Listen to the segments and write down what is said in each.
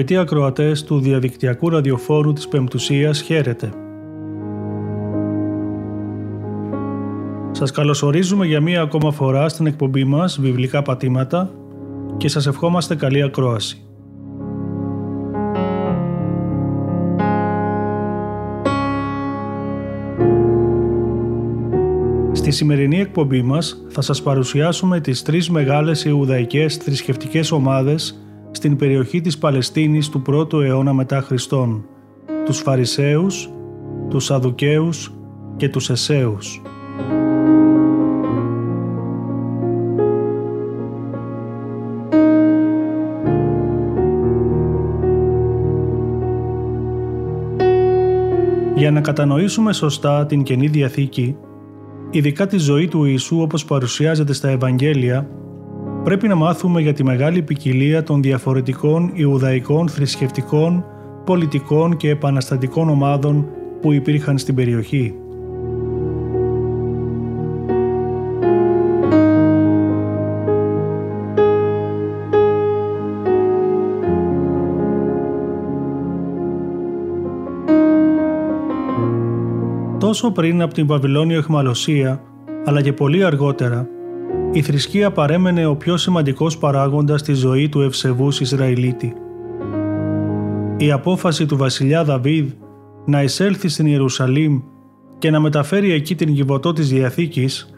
Αγαπητοί ακροατές του διαδικτυακού ραδιοφόρου της Πεμπτουσίας, χαίρετε. Σας καλωσορίζουμε για μία ακόμα φορά στην εκπομπή μας «Βιβλικά πατήματα» και σας ευχόμαστε καλή ακρόαση. Στη σημερινή εκπομπή μας θα σας παρουσιάσουμε τις τρεις μεγάλες Ιουδαϊκές θρησκευτικές ομάδες στην περιοχή της Παλαιστίνης του 1ου αιώνα μετά Χριστόν, τους Φαρισαίους, τους Σαδουκαίους και τους Εσέους. Για να κατανοήσουμε σωστά την Καινή Διαθήκη, ειδικά τη ζωή του Ιησού όπως παρουσιάζεται στα Ευαγγέλια, πρέπει να μάθουμε για τη μεγάλη ποικιλία των διαφορετικών Ιουδαϊκών θρησκευτικών, πολιτικών και επαναστατικών ομάδων που υπήρχαν στην περιοχή. Τόσο πριν από την Βαβυλώνιο εχμαλωσία, αλλά και πολύ αργότερα, η θρησκεία παρέμενε ο πιο σημαντικός παράγοντας στη ζωή του ευσεβούς Ισραηλίτη. Η απόφαση του βασιλιά Δαβίδ να εισέλθει στην Ιερουσαλήμ και να μεταφέρει εκεί την κυβωτό της Διαθήκης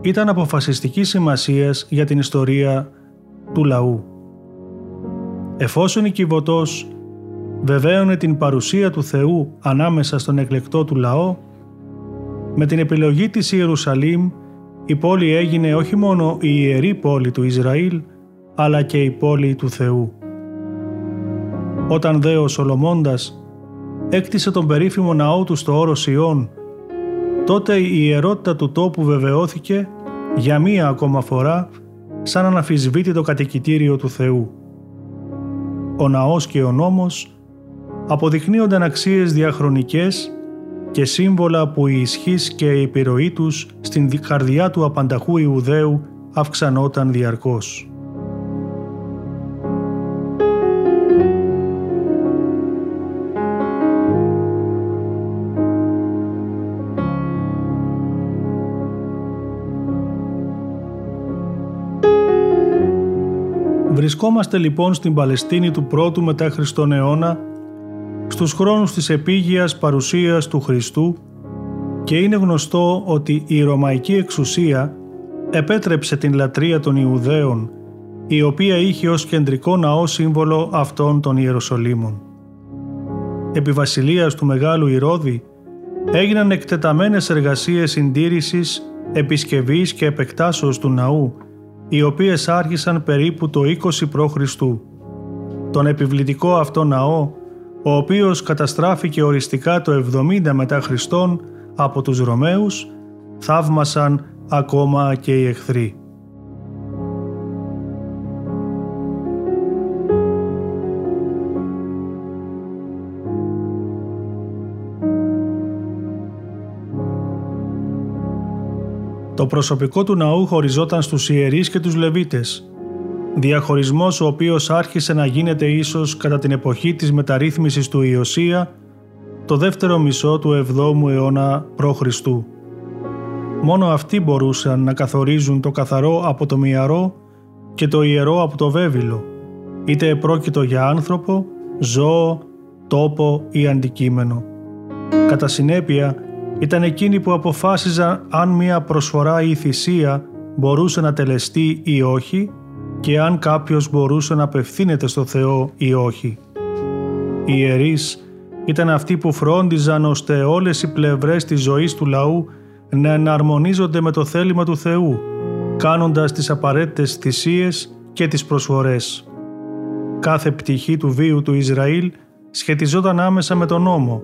ήταν αποφασιστική σημασίας για την ιστορία του λαού. Εφόσον η κυβωτός βεβαίωνε την παρουσία του Θεού ανάμεσα στον εκλεκτό του λαό, με την επιλογή της Ιερουσαλήμ η πόλη έγινε όχι μόνο η ιερή πόλη του Ισραήλ, αλλά και η πόλη του Θεού. Όταν δε ο Σολομώντας έκτισε τον περίφημο ναό του στο όρος Ιών, τότε η ιερότητα του τόπου βεβαιώθηκε για μία ακόμα φορά σαν αναφυσβήτητο κατοικητήριο του Θεού. Ο ναός και ο νόμος αποδεικνύονταν αξίες διαχρονικές και σύμβολα που η ισχύς και η επιρροή τους στην καρδιά του απανταχού Ιουδαίου αυξανόταν διαρκώς. Βρισκόμαστε λοιπόν στην Παλαιστίνη του πρώτου μετά Χριστόν αιώνα στους χρόνους της επίγειας παρουσίας του Χριστού και είναι γνωστό ότι η Ρωμαϊκή εξουσία επέτρεψε την λατρεία των Ιουδαίων η οποία είχε ως κεντρικό ναό σύμβολο αυτών των Ιεροσολύμων. Επί βασιλείας του Μεγάλου Ηρώδη έγιναν εκτεταμένες εργασίες συντήρησης, επισκευής και επεκτάσεως του ναού, οι οποίες άρχισαν περίπου το 20 π.Χ. Τον επιβλητικό αυτό ναό ο οποίος καταστράφηκε οριστικά το 70 μετά Χριστόν από τους Ρωμαίους, θαύμασαν ακόμα και οι εχθροί. Το προσωπικό του ναού χωριζόταν στους ιερείς και τους Λεβίτες, διαχωρισμός ο οποίος άρχισε να γίνεται ίσως κατά την εποχή της μεταρρύθμισης του Ιωσία το δεύτερο μισό του 7ου αιώνα π.Χ. Μόνο αυτοί μπορούσαν να καθορίζουν το καθαρό από το μυαρό και το ιερό από το βέβυλο, είτε πρόκειτο για άνθρωπο, ζώο, τόπο ή αντικείμενο. Κατά συνέπεια, ήταν εκείνοι που αποφάσιζαν αν μία προσφορά ή θυσία μπορούσε να τελεστεί ή όχι και αν κάποιος μπορούσε να απευθύνεται στο Θεό ή όχι. Οι ιερείς ήταν αυτοί που φρόντιζαν ώστε όλες οι πλευρές της ζωής του λαού να εναρμονίζονται με το θέλημα του Θεού, κάνοντας τις απαραίτητες θυσίες και τις προσφορές. Κάθε πτυχή του βίου του Ισραήλ σχετιζόταν άμεσα με τον νόμο.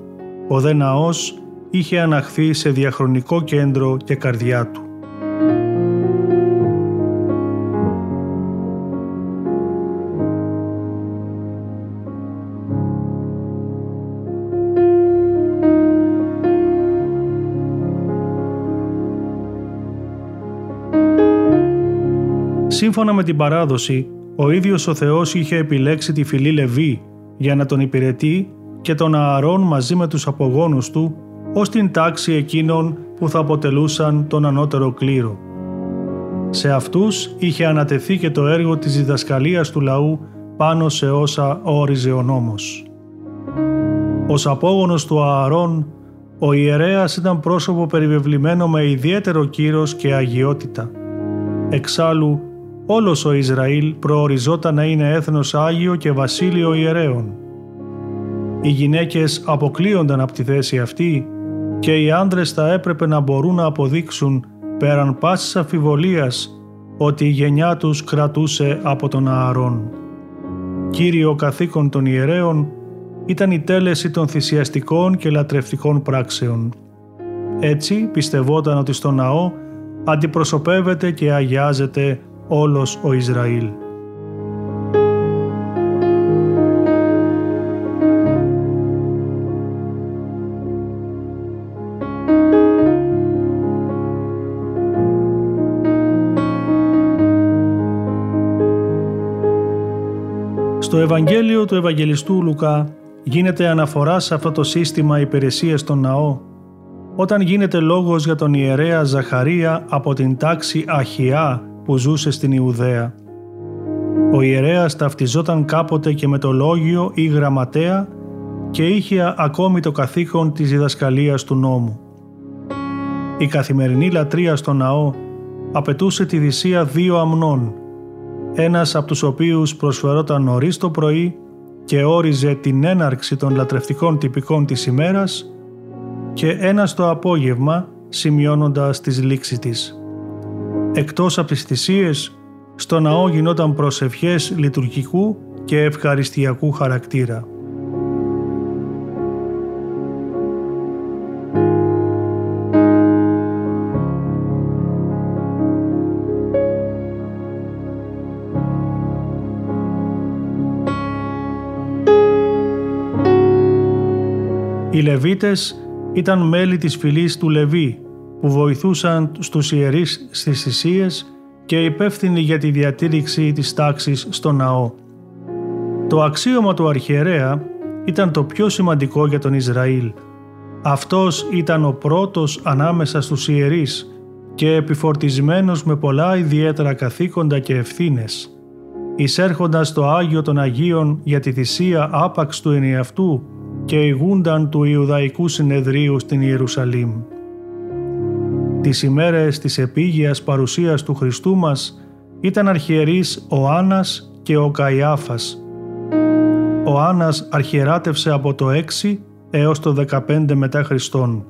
Ο δε ναός είχε αναχθεί σε διαχρονικό κέντρο και καρδιά του. Σύμφωνα με την παράδοση, ο ίδιος ο Θεός είχε επιλέξει τη φυλή Λεβί για να τον υπηρετεί και τον Ααρών μαζί με τους απογόνους του ως την τάξη εκείνων που θα αποτελούσαν τον ανώτερο κλήρο. Σε αυτούς είχε ανατεθεί και το έργο της διδασκαλίας του λαού πάνω σε όσα όριζε ο νόμος. Ως απόγονος του Ααρών, ο ιερέας ήταν πρόσωπο περιβεβλημένο με ιδιαίτερο κύρος και αγιότητα. Εξάλλου, όλος ο Ισραήλ προοριζόταν να είναι έθνος Άγιο και βασίλειο ιερέων. Οι γυναίκες αποκλείονταν από τη θέση αυτή και οι άντρες θα έπρεπε να μπορούν να αποδείξουν πέραν πάσης αφιβολίας ότι η γενιά τους κρατούσε από τον Ααρών. Κύριο καθήκον των ιερέων ήταν η τέλεση των θυσιαστικών και λατρευτικών πράξεων. Έτσι πιστευόταν ότι στο ναό αντιπροσωπεύεται και αγιάζεται όλος ο Ισραήλ. Στο Ευαγγέλιο του Ευαγγελιστού Λουκά γίνεται αναφορά σε αυτό το σύστημα υπηρεσίας στον ναό όταν γίνεται λόγος για τον ιερέα Ζαχαρία από την τάξη Αχιά που ζούσε στην Ιουδαία. Ο ιερέας ταυτιζόταν κάποτε και με το λόγιο ή γραμματέα και είχε ακόμη το καθήκον της διδασκαλίας του νόμου. Η καθημερινή λατρεία στο ναό απαιτούσε τη θυσία δύο αμνών, ένας από τους οποίους προσφερόταν νωρίς το πρωί και όριζε την έναρξη των λατρευτικών τυπικών της ημέρας και ένας το απόγευμα σημειώνοντας τις λήξη της. Εκτός από τις θυσίες, στο ναό γινόταν προσευχές λειτουργικού και ευχαριστιακού χαρακτήρα. Οι Λεβίτες ήταν μέλη της φυλής του Λεβί που βοηθούσαν στους ιερείς στις θυσίες και υπεύθυνοι για τη διατήρηξη της τάξης στο ναό. Το αξίωμα του αρχιερέα ήταν το πιο σημαντικό για τον Ισραήλ. Αυτός ήταν ο πρώτος ανάμεσα στους ιερείς και επιφορτισμένος με πολλά ιδιαίτερα καθήκοντα και ευθύνες. Εισέρχοντας το Άγιο των Αγίων για τη θυσία άπαξ του ενιαυτού και ηγούνταν του Ιουδαϊκού Συνεδρίου στην Ιερουσαλήμ. Τις ημέρες της επίγειας παρουσίας του Χριστού μας ήταν αρχιερείς ο Άννας και ο Καϊάφας. Ο Άννας αρχιεράτευσε από το 6 έως το 15 μετά Χριστόν.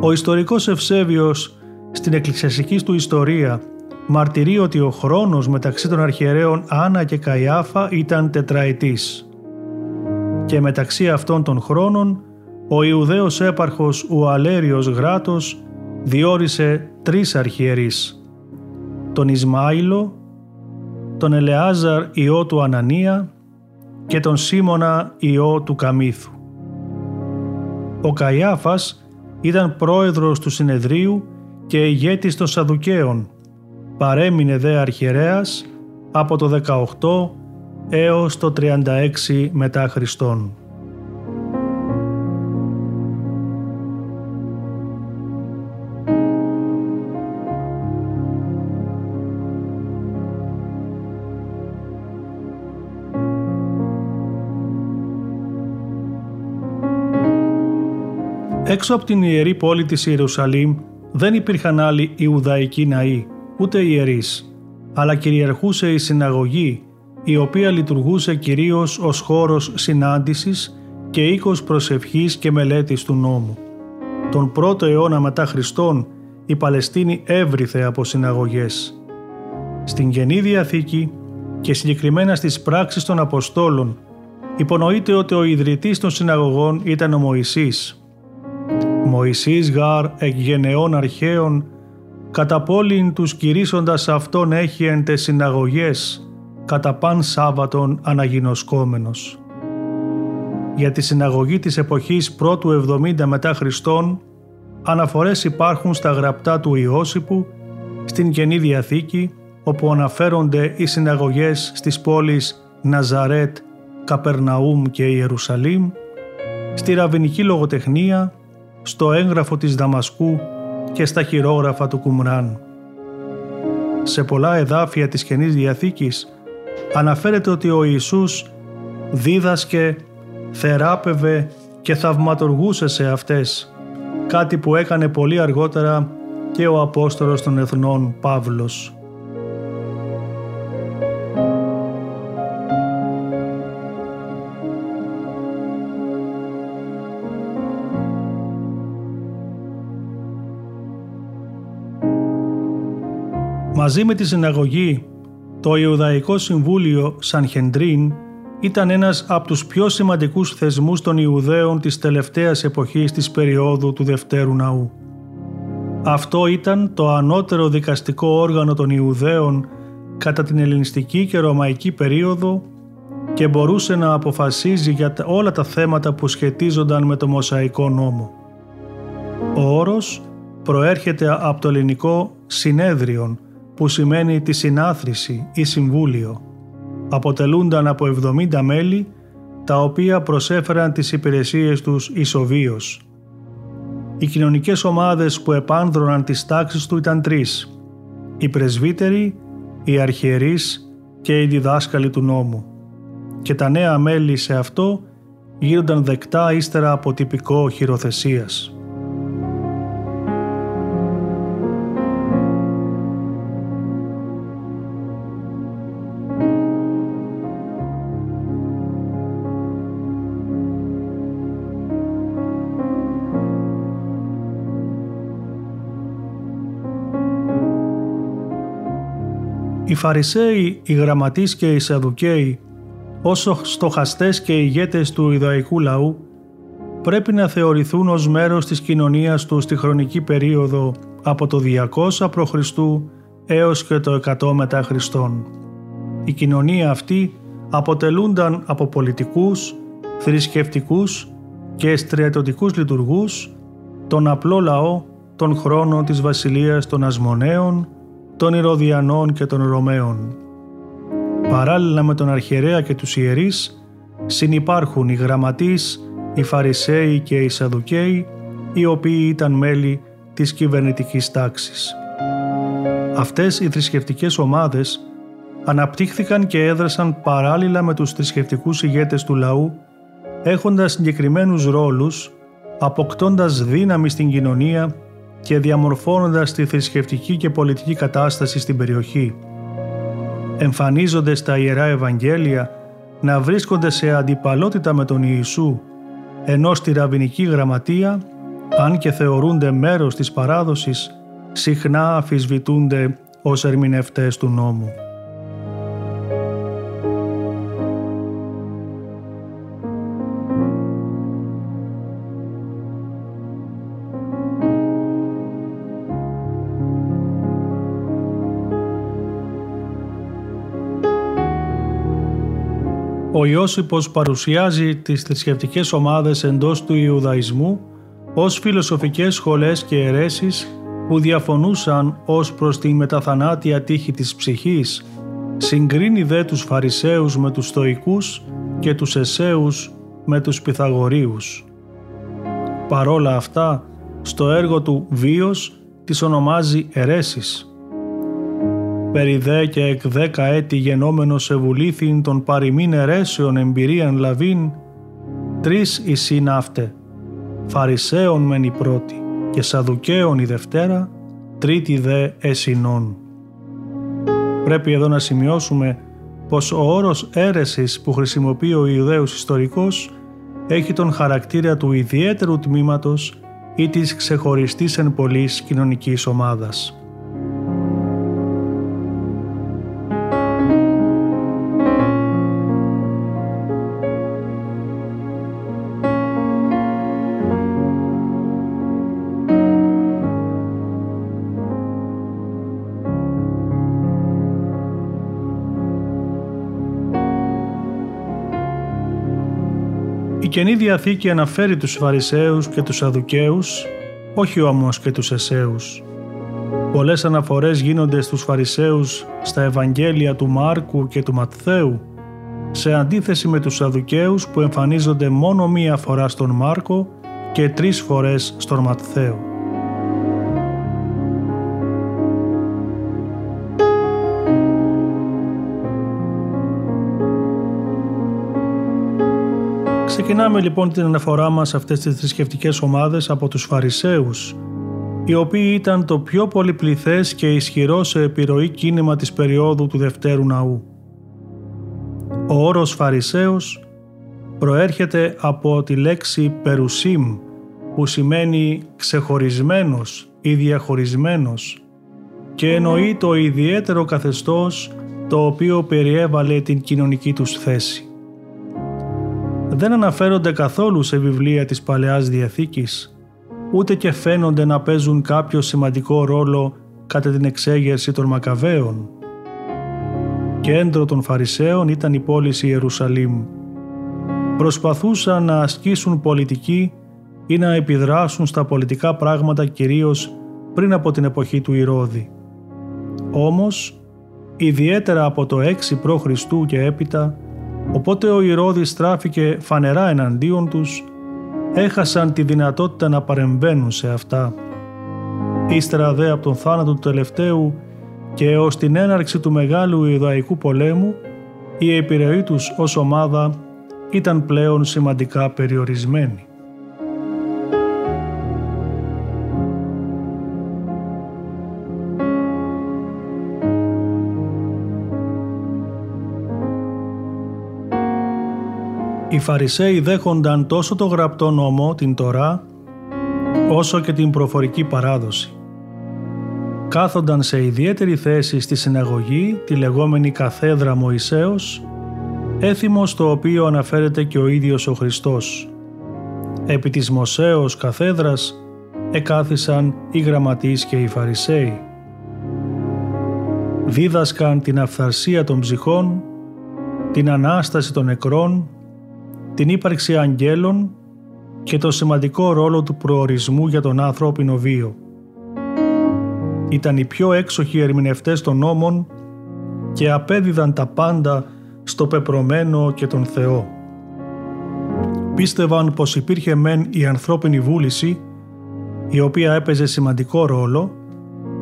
Ο ιστορικός Ευσέβιος στην εκκλησιαστική του ιστορία μαρτυρεί ότι ο χρόνος μεταξύ των αρχιερέων Άννα και Καϊάφα ήταν τετραετής. Και μεταξύ αυτών των χρόνων ο Ιουδαίος έπαρχος Ουαλέριος Γράτος διόρισε τρεις αρχιερείς, τον Ισμάηλο, τον Ελεάζαρ ιό του Ανανία και τον Σίμωνα ιό του Καμίθου. Ο Καϊάφας ήταν πρόεδρος του συνεδρίου και ηγέτης των Σαδουκαίων, παρέμεινε δε αρχιερέας από το 18 έως το 36 μετά Χριστόν. Έξω από την ιερή πόλη της Ιερουσαλήμ δεν υπήρχαν άλλοι Ιουδαϊκοί ναοί, ούτε ιερείς. αλλά κυριαρχούσε η συναγωγή, η οποία λειτουργούσε κυρίως ως χώρος συνάντησης και οίκος προσευχής και μελέτης του νόμου. Τον πρώτο αιώνα μετά Χριστόν η Παλαιστίνη έβριθε από συναγωγές. Στην Καινή Διαθήκη και συγκεκριμένα στις πράξεις των Αποστόλων υπονοείται ότι ο ιδρυτής των συναγωγών ήταν ο Μωυσής. Μωυσής γάρ εκ γενεών αρχαίων κατά πόλην τους κηρύσσοντας αυτόν έχει εν τε συναγωγές κατά παν Σάββατον αναγινωσκόμενος. Για τη συναγωγή της εποχής πρώτου 70 μετά Χριστόν αναφορές υπάρχουν στα γραπτά του Ιώσιπου, στην Καινή Διαθήκη, όπου αναφέρονται οι συναγωγές στις πόλεις Ναζαρέτ, Καπερναούμ και Ιερουσαλήμ, στη Ραβινική Λογοτεχνία, στο έγγραφο της Δαμασκού και στα χειρόγραφα του Κουμράν. Σε πολλά εδάφια της Καινής Διαθήκης αναφέρεται ότι ο Ιησούς δίδασκε, θεράπευε και θαυματοργούσε σε αυτές κάτι που έκανε πολύ αργότερα και ο Απόστολος των Εθνών Παύλος. Μαζί με τη συναγωγή, το Ιουδαϊκό Συμβούλιο Σανχεντρίν ήταν ένας από τους πιο σημαντικούς θεσμούς των Ιουδαίων της τελευταίας εποχής της περίοδου του Δευτέρου Ναού. Αυτό ήταν το ανώτερο δικαστικό όργανο των Ιουδαίων κατά την ελληνιστική και ρωμαϊκή περίοδο και μπορούσε να αποφασίζει για όλα τα θέματα που σχετίζονταν με το Μωσαϊκό νόμο. Ο όρος προέρχεται από το ελληνικό «συνέδριον» που σημαίνει τη συνάθρηση ή συμβούλιο αποτελούνταν από 70 μέλη τα οποία προσέφεραν τις υπηρεσίες τους ισοβίως. Οι κοινωνικές ομάδες που επάνδρωναν τις τάξεις του ήταν τρεις. Οι πρεσβύτεροι, οι αρχιερείς και οι διδάσκαλοι του νόμου. Και τα νέα μέλη σε αυτό γίνονταν δεκτά ύστερα από τυπικό χειροθεσίας. Οι Φαρισαίοι, οι Γραμματείς και οι Σαδουκαίοι, όσο στοχαστές και ηγέτες του Ιδαϊκού λαού, πρέπει να θεωρηθούν ως μέρος της κοινωνίας τους στη χρονική περίοδο από το 200 π.Χ. έως και το 100 μετά Χριστόν. Η κοινωνία αυτή αποτελούνταν από πολιτικούς, θρησκευτικούς και στρατιωτικούς λειτουργούς, τον απλό λαό, τον χρόνο της βασιλείας των Ασμονέων, των Ηρωδιανών και των Ρωμαίων. Παράλληλα με τον αρχιερέα και τους ιερείς, συνυπάρχουν οι γραμματείς, οι Φαρισαίοι και οι Σαδουκαίοι, οι οποίοι ήταν μέλη της κυβερνητικής τάξης. Αυτές οι θρησκευτικές ομάδες αναπτύχθηκαν και έδρασαν παράλληλα με τους θρησκευτικούς ηγέτες του λαού, έχοντας συγκεκριμένους ρόλους, αποκτώντας δύναμη στην κοινωνία και διαμορφώνοντας τη θρησκευτική και πολιτική κατάσταση στην περιοχή. Εμφανίζονται στα Ιερά Ευαγγέλια να βρίσκονται σε αντιπαλότητα με τον Ιησού, ενώ στη Ραβινική Γραμματεία, αν και θεωρούνται μέρος της παράδοσης, συχνά αφισβητούνται ως ερμηνευτές του νόμου. Ο Ιώσυπος παρουσιάζει τις θρησκευτικές ομάδες εντός του Ιουδαϊσμού ως φιλοσοφικές σχολές και αιρέσεις που διαφωνούσαν ως προς τη μεταθανάτια τύχη της ψυχής, συγκρίνει δε τους Φαρισαίους με τους Στοικούς και τους Εσέους με τους Pythagoreus. Παρόλα αυτά, στο έργο του «Βίος» τις ονομάζει αιρέσεις περί δε και εκ δέκα έτη γενόμενος ευουλήθην των παροιμήν αιρέσεων εμπειρίαν λαβήν, τρεις η συνάφτε, Φαρισαίων μεν η πρώτη και Σαδουκαίων η δευτέρα, τρίτη δε εσυνών. Πρέπει εδώ να σημειώσουμε πως ο όρος αίρεσης που χρησιμοποιεί ο Ιουδαίος ιστορικός έχει τον χαρακτήρα του ιδιαίτερου τμήματος ή της ξεχωριστής εν πολλής κοινωνικής ομάδας. Η Καινή Διαθήκη αναφέρει τους Φαρισαίους και τους Σαδουκαίους, όχι όμως και τους Εσέους. Πολλές αναφορές γίνονται στους Φαρισαίους στα Ευαγγέλια του Μάρκου και του Ματθαίου, σε αντίθεση με τους Σαδουκαίους που εμφανίζονται μόνο μία φορά στον Μάρκο και τρεις φορές στον Ματθαίο. Ξεκινάμε λοιπόν την αναφορά μας σε αυτές τις θρησκευτικές ομάδες από τους Φαρισαίους, οι οποίοι ήταν το πιο πολυπληθές και ισχυρό σε επιρροή κίνημα της περίοδου του Δευτέρου Ναού. Ο όρος Φαρισαίος προέρχεται από τη λέξη «περουσίμ» που σημαίνει ξεχωρισμένος ή διαχωρισμένος και εννοεί το ιδιαίτερο καθεστώς το οποίο περιέβαλε την κοινωνική τους θέση δεν αναφέρονται καθόλου σε βιβλία της Παλαιάς Διαθήκης, ούτε και φαίνονται να παίζουν κάποιο σημαντικό ρόλο κατά την εξέγερση των Μακαβαίων. Κέντρο των Φαρισαίων ήταν η πόλη Ιερουσαλήμ. Προσπαθούσαν να ασκήσουν πολιτική ή να επιδράσουν στα πολιτικά πράγματα κυρίως πριν από την εποχή του Ηρώδη. Όμως, ιδιαίτερα από το 6 π.Χ. και έπειτα, Οπότε ο Ηρώδης στράφηκε φανερά εναντίον τους, έχασαν τη δυνατότητα να παρεμβαίνουν σε αυτά. Ύστερα δε από τον θάνατο του τελευταίου και έως την έναρξη του Μεγάλου Ιδαϊκού Πολέμου, η επιρροή τους ως ομάδα ήταν πλέον σημαντικά περιορισμένη. Οι Φαρισαίοι δέχονταν τόσο το γραπτό νόμο, την Τωρά, όσο και την προφορική παράδοση. Κάθονταν σε ιδιαίτερη θέση στη συναγωγή, τη λεγόμενη Καθέδρα Μωυσέως, έθιμος στο οποίο αναφέρεται και ο ίδιος ο Χριστός. Επί της Μωσέως Καθέδρας εκάθισαν οι γραμματείς και οι Φαρισαίοι. Δίδασκαν την αυθαρσία των ψυχών, την Ανάσταση των νεκρών την ύπαρξη αγγέλων και το σημαντικό ρόλο του προορισμού για τον ανθρώπινο βίο. Ήταν οι πιο έξοχοι ερμηνευτές των νόμων και απέδιδαν τα πάντα στο πεπρωμένο και τον Θεό. Πίστευαν πως υπήρχε μεν η ανθρώπινη βούληση, η οποία έπαιζε σημαντικό ρόλο,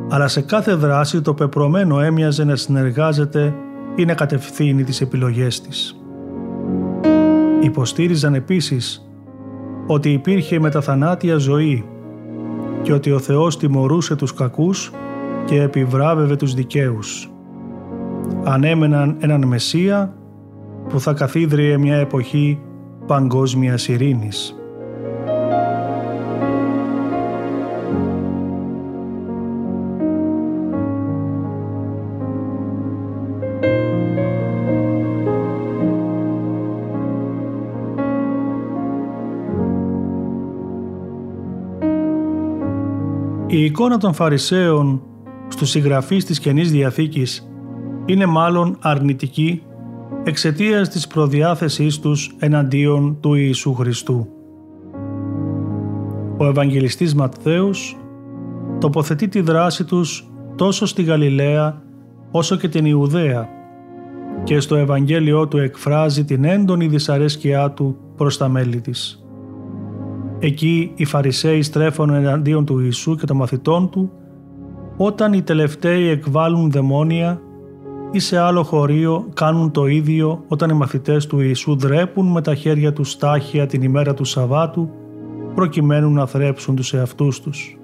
αλλά σε κάθε δράση το πεπρωμένο έμοιαζε να συνεργάζεται ή να κατευθύνει τις επιλογές της. Υποστήριζαν επίσης ότι υπήρχε μεταθανάτια ζωή και ότι ο Θεός τιμωρούσε τους κακούς και επιβράβευε τους δικαίους. Ανέμεναν έναν Μεσσία που θα καθίδρυε μια εποχή παγκόσμιας ειρήνης. Η εικόνα των Φαρισαίων στους συγγραφείς της Καινής Διαθήκης είναι μάλλον αρνητική εξαιτίας της προδιάθεσής τους εναντίον του Ιησού Χριστού. Ο Ευαγγελιστής Ματθαίος τοποθετεί τη δράση τους τόσο στη Γαλιλαία όσο και την Ιουδαία και στο Ευαγγέλιό του εκφράζει την έντονη δυσαρέσκειά του προς τα μέλη της. Εκεί οι Φαρισαίοι στρέφουν εναντίον του Ιησού και των μαθητών του όταν οι τελευταίοι εκβάλλουν δαιμόνια ή σε άλλο χωρίο κάνουν το ίδιο όταν οι μαθητές του Ιησού δρέπουν με τα χέρια τους στάχια την ημέρα του Σαββάτου προκειμένου να θρέψουν τους εαυτούς τους.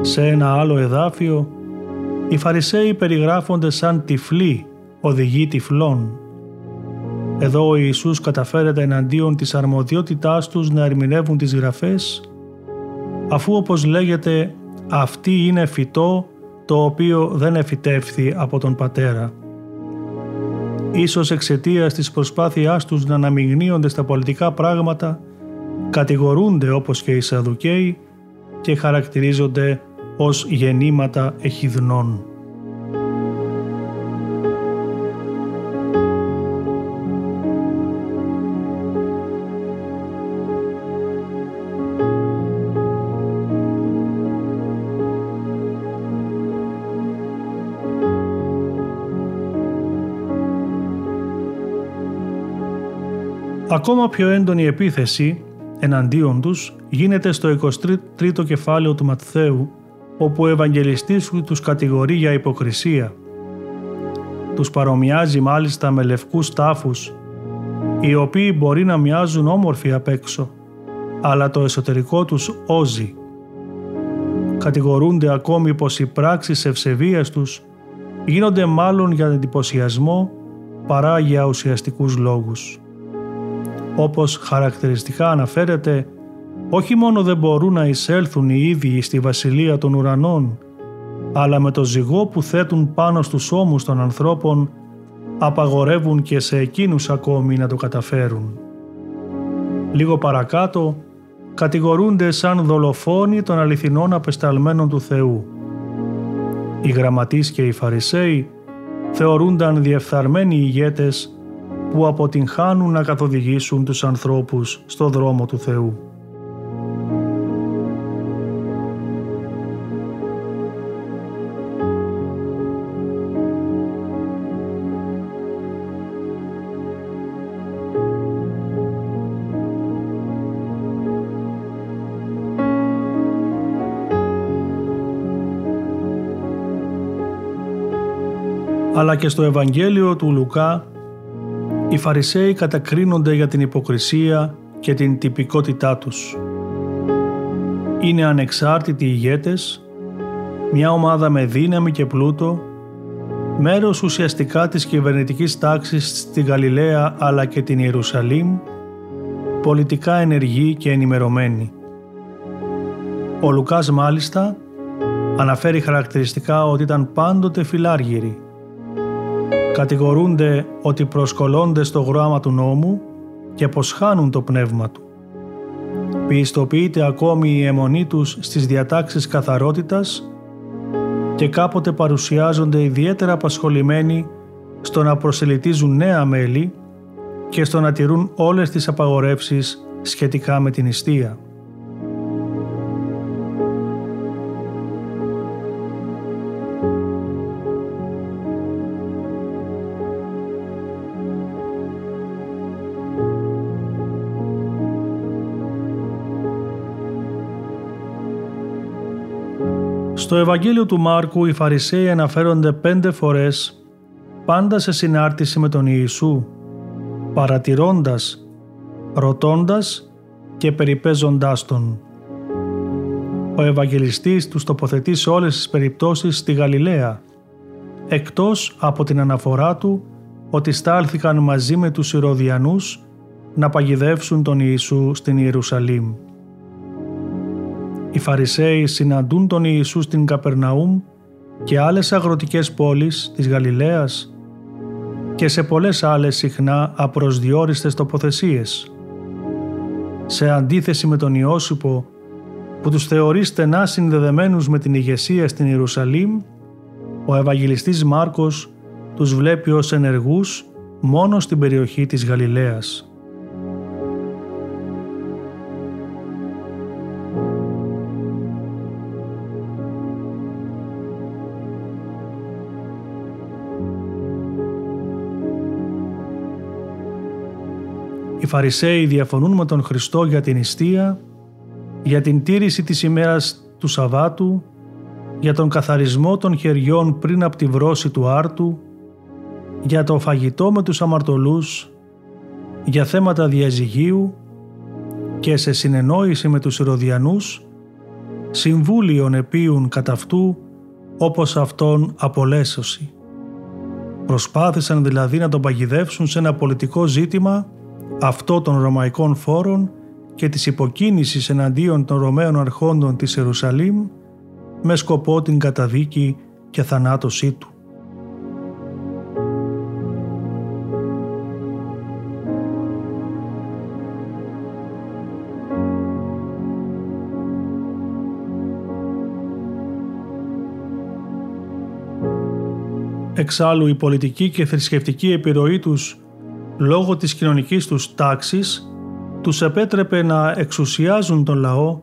Σε ένα άλλο εδάφιο Οι Φαρισαίοι περιγράφονται σαν τυφλοί, οδηγοί τυφλών. Εδώ ο Ιησούς καταφέρεται εναντίον της αρμοδιότητάς τους να ερμηνεύουν τις γραφές, αφού όπως λέγεται αυτή είναι φυτό το οποίο δεν εφητεύθη από τον Πατέρα. Ίσως εξαιτίας της προσπάθειάς τους να αναμειγνύονται στα πολιτικά πράγματα, κατηγορούνται όπως και οι Σαδουκαίοι και χαρακτηρίζονται ως γεννήματα εχιδνών. Ακόμα πιο έντονη επίθεση εναντίον τους γίνεται στο 23ο κεφάλαιο του Ματθαίου όπου ο Ευαγγελιστής τους κατηγορεί για υποκρισία. Τους παρομοιάζει μάλιστα με λευκούς τάφους οι οποίοι μπορεί να μοιάζουν όμορφοι απ' έξω αλλά το εσωτερικό τους όζει. Κατηγορούνται ακόμη πως οι πράξεις ευσεβίας τους γίνονται μάλλον για εντυπωσιασμό παρά για ουσιαστικούς λόγους όπως χαρακτηριστικά αναφέρεται, όχι μόνο δεν μπορούν να εισέλθουν οι ίδιοι στη βασιλεία των ουρανών, αλλά με το ζυγό που θέτουν πάνω στους ώμους των ανθρώπων, απαγορεύουν και σε εκείνους ακόμη να το καταφέρουν. Λίγο παρακάτω, κατηγορούνται σαν δολοφόνοι των αληθινών απεσταλμένων του Θεού. Οι γραμματείς και οι Φαρισαίοι θεωρούνταν διεφθαρμένοι ηγέτες που αποτυγχάνουν να καθοδηγήσουν τους ανθρώπους στο δρόμο του Θεού. αλλά και στο Ευαγγέλιο του Λουκά οι Φαρισαίοι κατακρίνονται για την υποκρισία και την τυπικότητά τους. Είναι ανεξάρτητοι ηγέτες, μια ομάδα με δύναμη και πλούτο, μέρος ουσιαστικά της κυβερνητικής τάξης στη Γαλιλαία αλλά και την Ιερουσαλήμ, πολιτικά ενεργοί και ενημερωμένοι. Ο Λουκάς μάλιστα αναφέρει χαρακτηριστικά ότι ήταν πάντοτε φιλάργυροι, κατηγορούνται ότι προσκολώνται στο γράμμα του νόμου και πως χάνουν το πνεύμα του. Πιστοποιείται ακόμη η αιμονή τους στις διατάξεις καθαρότητας και κάποτε παρουσιάζονται ιδιαίτερα απασχολημένοι στο να προσελητίζουν νέα μέλη και στο να τηρούν όλες τις απαγορεύσεις σχετικά με την ιστία. Στο Ευαγγέλιο του Μάρκου οι Φαρισαίοι αναφέρονται πέντε φορές πάντα σε συνάρτηση με τον Ιησού, παρατηρώντας, ρωτώντας και περιπέζοντάς Τον. Ο Ευαγγελιστής τους τοποθετεί σε όλες τις περιπτώσεις στη Γαλιλαία, εκτός από την αναφορά του ότι στάλθηκαν μαζί με τους Ηρωδιανούς να παγιδεύσουν τον Ιησού στην Ιερουσαλήμ. Οι Φαρισαίοι συναντούν τον Ιησού στην Καπερναούμ και άλλες αγροτικές πόλεις της Γαλιλαίας και σε πολλές άλλες συχνά απροσδιόριστες τοποθεσίες. Σε αντίθεση με τον Ιώσυπο που τους θεωρεί στενά συνδεδεμένους με την ηγεσία στην Ιερουσαλήμ, ο Ευαγγελιστής Μάρκος τους βλέπει ως ενεργούς μόνο στην περιοχή της Γαλιλαίας. Φαρισαίοι διαφωνούν με τον Χριστό για την ιστία, για την τήρηση της ημέρας του Σαββάτου, για τον καθαρισμό των χεριών πριν από τη βρώση του άρτου, για το φαγητό με τους αμαρτωλούς, για θέματα διαζυγίου και σε συνεννόηση με τους Ηρωδιανούς, συμβούλιον επίουν κατά αυτού όπως αυτόν απολέσωση. Προσπάθησαν δηλαδή να τον παγιδεύσουν σε ένα πολιτικό ζήτημα αυτό των Ρωμαϊκών φόρων και της υποκίνησης εναντίον των Ρωμαίων αρχόντων της Ιερουσαλήμ με σκοπό την καταδίκη και θανάτωσή του. Εξάλλου η πολιτική και θρησκευτική επιρροή τους λόγω της κοινωνικής τους τάξης τους επέτρεπε να εξουσιάζουν τον λαό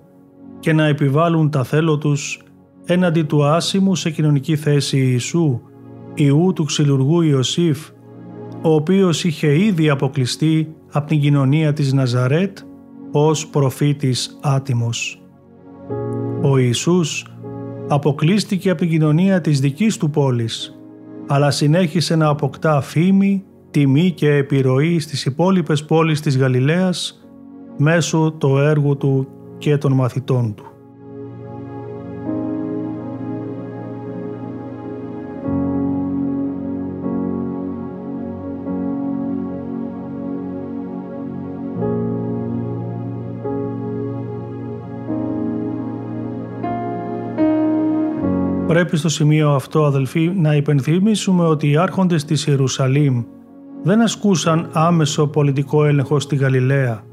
και να επιβάλλουν τα θέλω τους έναντι του άσημου σε κοινωνική θέση Ιησού, Ιού του ξυλουργού Ιωσήφ, ο οποίος είχε ήδη αποκλειστεί από την κοινωνία της Ναζαρέτ ως προφήτης άτιμος. Ο Ιησούς αποκλείστηκε από την κοινωνία της δικής του πόλης αλλά συνέχισε να αποκτά φήμη, τιμή και επιρροή στις υπόλοιπες πόλεις της Γαλιλαίας μέσω του έργου του και των μαθητών του. Πρέπει στο σημείο αυτό αδελφοί να υπενθυμίσουμε ότι οι άρχοντες της Ιερουσαλήμ δεν ασκούσαν άμεσο πολιτικό έλεγχο στη Γαλιλαία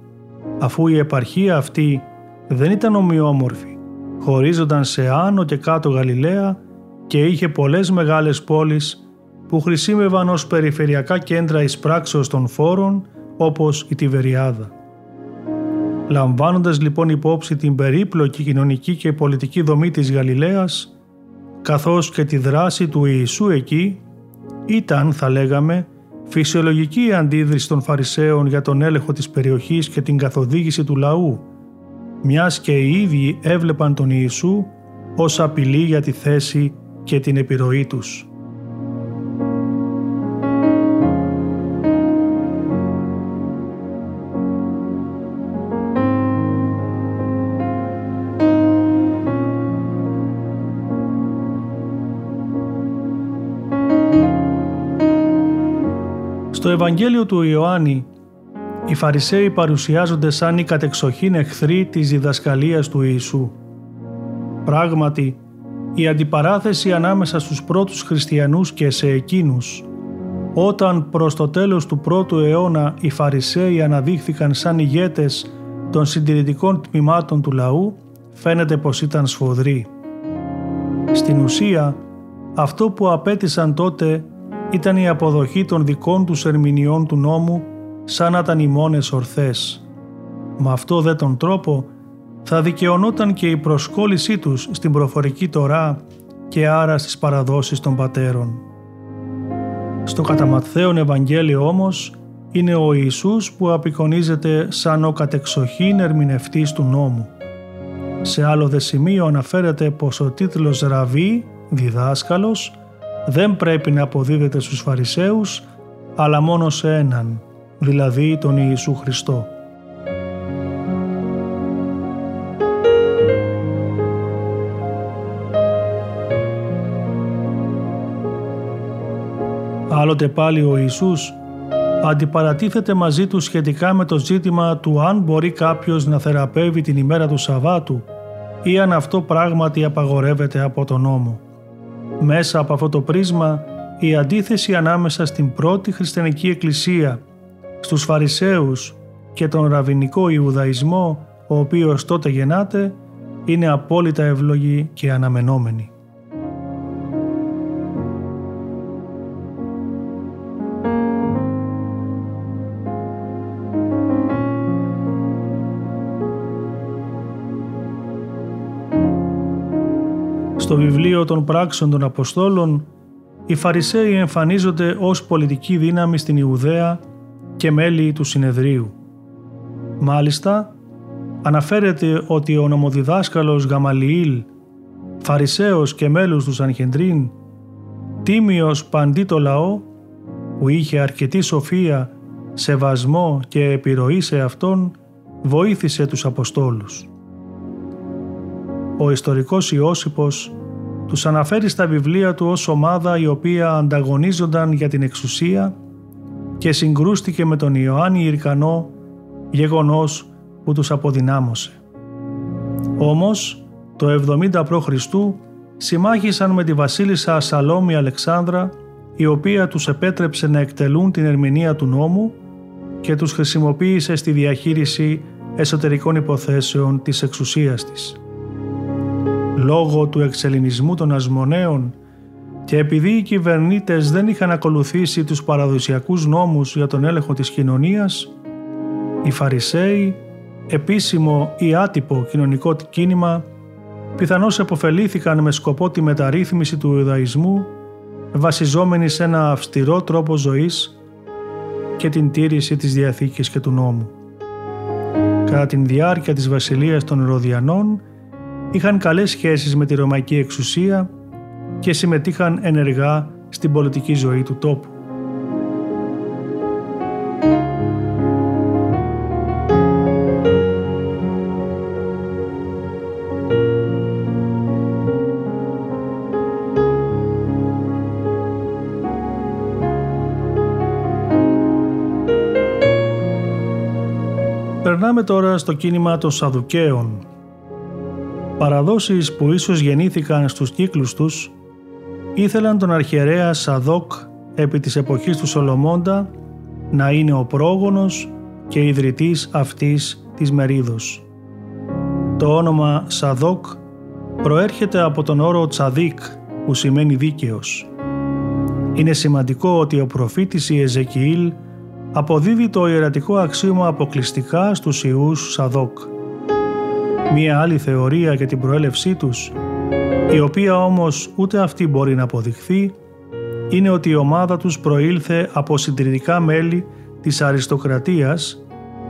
αφού η επαρχία αυτή δεν ήταν ομοιόμορφη, χωρίζονταν σε άνω και κάτω Γαλιλαία και είχε πολλές μεγάλες πόλεις που χρησιμεύαν ως περιφερειακά κέντρα εισπράξεως των φόρων όπως η Τιβεριάδα. Λαμβάνοντας λοιπόν υπόψη την περίπλοκη κοινωνική και πολιτική δομή της Γαλιλαίας, καθώς και τη δράση του Ιησού εκεί, ήταν, θα λέγαμε, φυσιολογική η αντίδρυση των Φαρισαίων για τον έλεγχο της περιοχής και την καθοδήγηση του λαού, μιας και οι ίδιοι έβλεπαν τον Ιησού ως απειλή για τη θέση και την επιρροή τους. Ευαγγέλιο του Ιωάννη, οι Φαρισαίοι παρουσιάζονται σαν οι κατεξοχήν εχθροί της διδασκαλίας του Ιησού. Πράγματι, η αντιπαράθεση ανάμεσα στους πρώτους χριστιανούς και σε εκείνους, όταν προς το τέλος του πρώτου αιώνα οι Φαρισαίοι αναδείχθηκαν σαν ηγέτες των συντηρητικών τμήματων του λαού, φαίνεται πως ήταν σφοδροί. Στην ουσία, αυτό που απέτησαν τότε ήταν η αποδοχή των δικών τους ερμηνεών του νόμου σαν να ήταν οι μόνες ορθές. Με αυτό δε τον τρόπο θα δικαιωνόταν και η προσκόλλησή τους στην προφορική Τωρά και άρα στις παραδόσεις των πατέρων. Στο κατά Ευαγγέλιο όμως είναι ο Ιησούς που απεικονίζεται σαν ο κατεξοχήν ερμηνευτής του νόμου. Σε άλλο δε σημείο αναφέρεται πως ο τίτλος Ραβή, διδάσκαλος, δεν πρέπει να αποδίδεται στους Φαρισαίους, αλλά μόνο σε έναν, δηλαδή τον Ιησού Χριστό. Άλλοτε πάλι ο Ιησούς αντιπαρατίθεται μαζί του σχετικά με το ζήτημα του αν μπορεί κάποιος να θεραπεύει την ημέρα του Σαββάτου ή αν αυτό πράγματι απαγορεύεται από τον νόμο. Μέσα από αυτό το πρίσμα η αντίθεση ανάμεσα στην πρώτη χριστιανική εκκλησία, στους Φαρισαίους και τον ραβινικό Ιουδαϊσμό ο οποίος τότε γεννάται είναι απόλυτα ευλογή και αναμενόμενη. Στο βιβλίο των πράξεων των Αποστόλων, οι Φαρισαίοι εμφανίζονται ως πολιτική δύναμη στην Ιουδαία και μέλη του συνεδρίου. Μάλιστα, αναφέρεται ότι ο νομοδιδάσκαλος Γαμαλιήλ, Φαρισαίος και μέλος του Σανχεντρίν, τίμιος παντί το λαό, που είχε αρκετή σοφία, σεβασμό και επιρροή σε αυτόν, βοήθησε τους Αποστόλους. Ο ιστορικός Ιώσυπος τους αναφέρει στα βιβλία του ως ομάδα η οποία ανταγωνίζονταν για την εξουσία και συγκρούστηκε με τον Ιωάννη Ιρκανό, γεγονός που τους αποδυνάμωσε. Όμως, το 70 π.Χ. συμμάχησαν με τη βασίλισσα Σαλόμη Αλεξάνδρα, η οποία τους επέτρεψε να εκτελούν την ερμηνεία του νόμου και τους χρησιμοποίησε στη διαχείριση εσωτερικών υποθέσεων της εξουσίας της. Λόγω του εξελινισμού των ασμονέων και επειδή οι κυβερνήτες δεν είχαν ακολουθήσει τους παραδοσιακούς νόμους για τον έλεγχο της κοινωνίας, οι Φαρισαίοι, επίσημο ή άτυπο κοινωνικό κίνημα, πιθανώς επωφελήθηκαν με σκοπό τη μεταρρύθμιση του Ιουδαϊσμού βασιζόμενοι σε ένα αυστηρό τρόπο ζωής και την τήρηση της Διαθήκης και του νόμου. Κατά την διάρκεια της βασιλείας των Ροδιανών είχαν καλές σχέσεις με τη Ρωμαϊκή εξουσία και συμμετείχαν ενεργά στην πολιτική ζωή του τόπου. Περνάμε τώρα στο κίνημα των Σαδουκαίων. Παραδόσεις που ίσως γεννήθηκαν στους κύκλους τους ήθελαν τον αρχιερέα Σαδόκ επί της εποχής του Σολομώντα να είναι ο πρόγονος και ιδρυτής αυτής της μερίδος. Το όνομα Σαδόκ προέρχεται από τον όρο Τσαδίκ που σημαίνει δίκαιος. Είναι σημαντικό ότι ο προφήτης Ιεζεκιήλ αποδίδει το ιερατικό αξίωμα αποκλειστικά στους ιούς Σαδόκ. Μία άλλη θεωρία για την προέλευσή τους, η οποία όμως ούτε αυτή μπορεί να αποδειχθεί, είναι ότι η ομάδα τους προήλθε από συντηρητικά μέλη της αριστοκρατίας,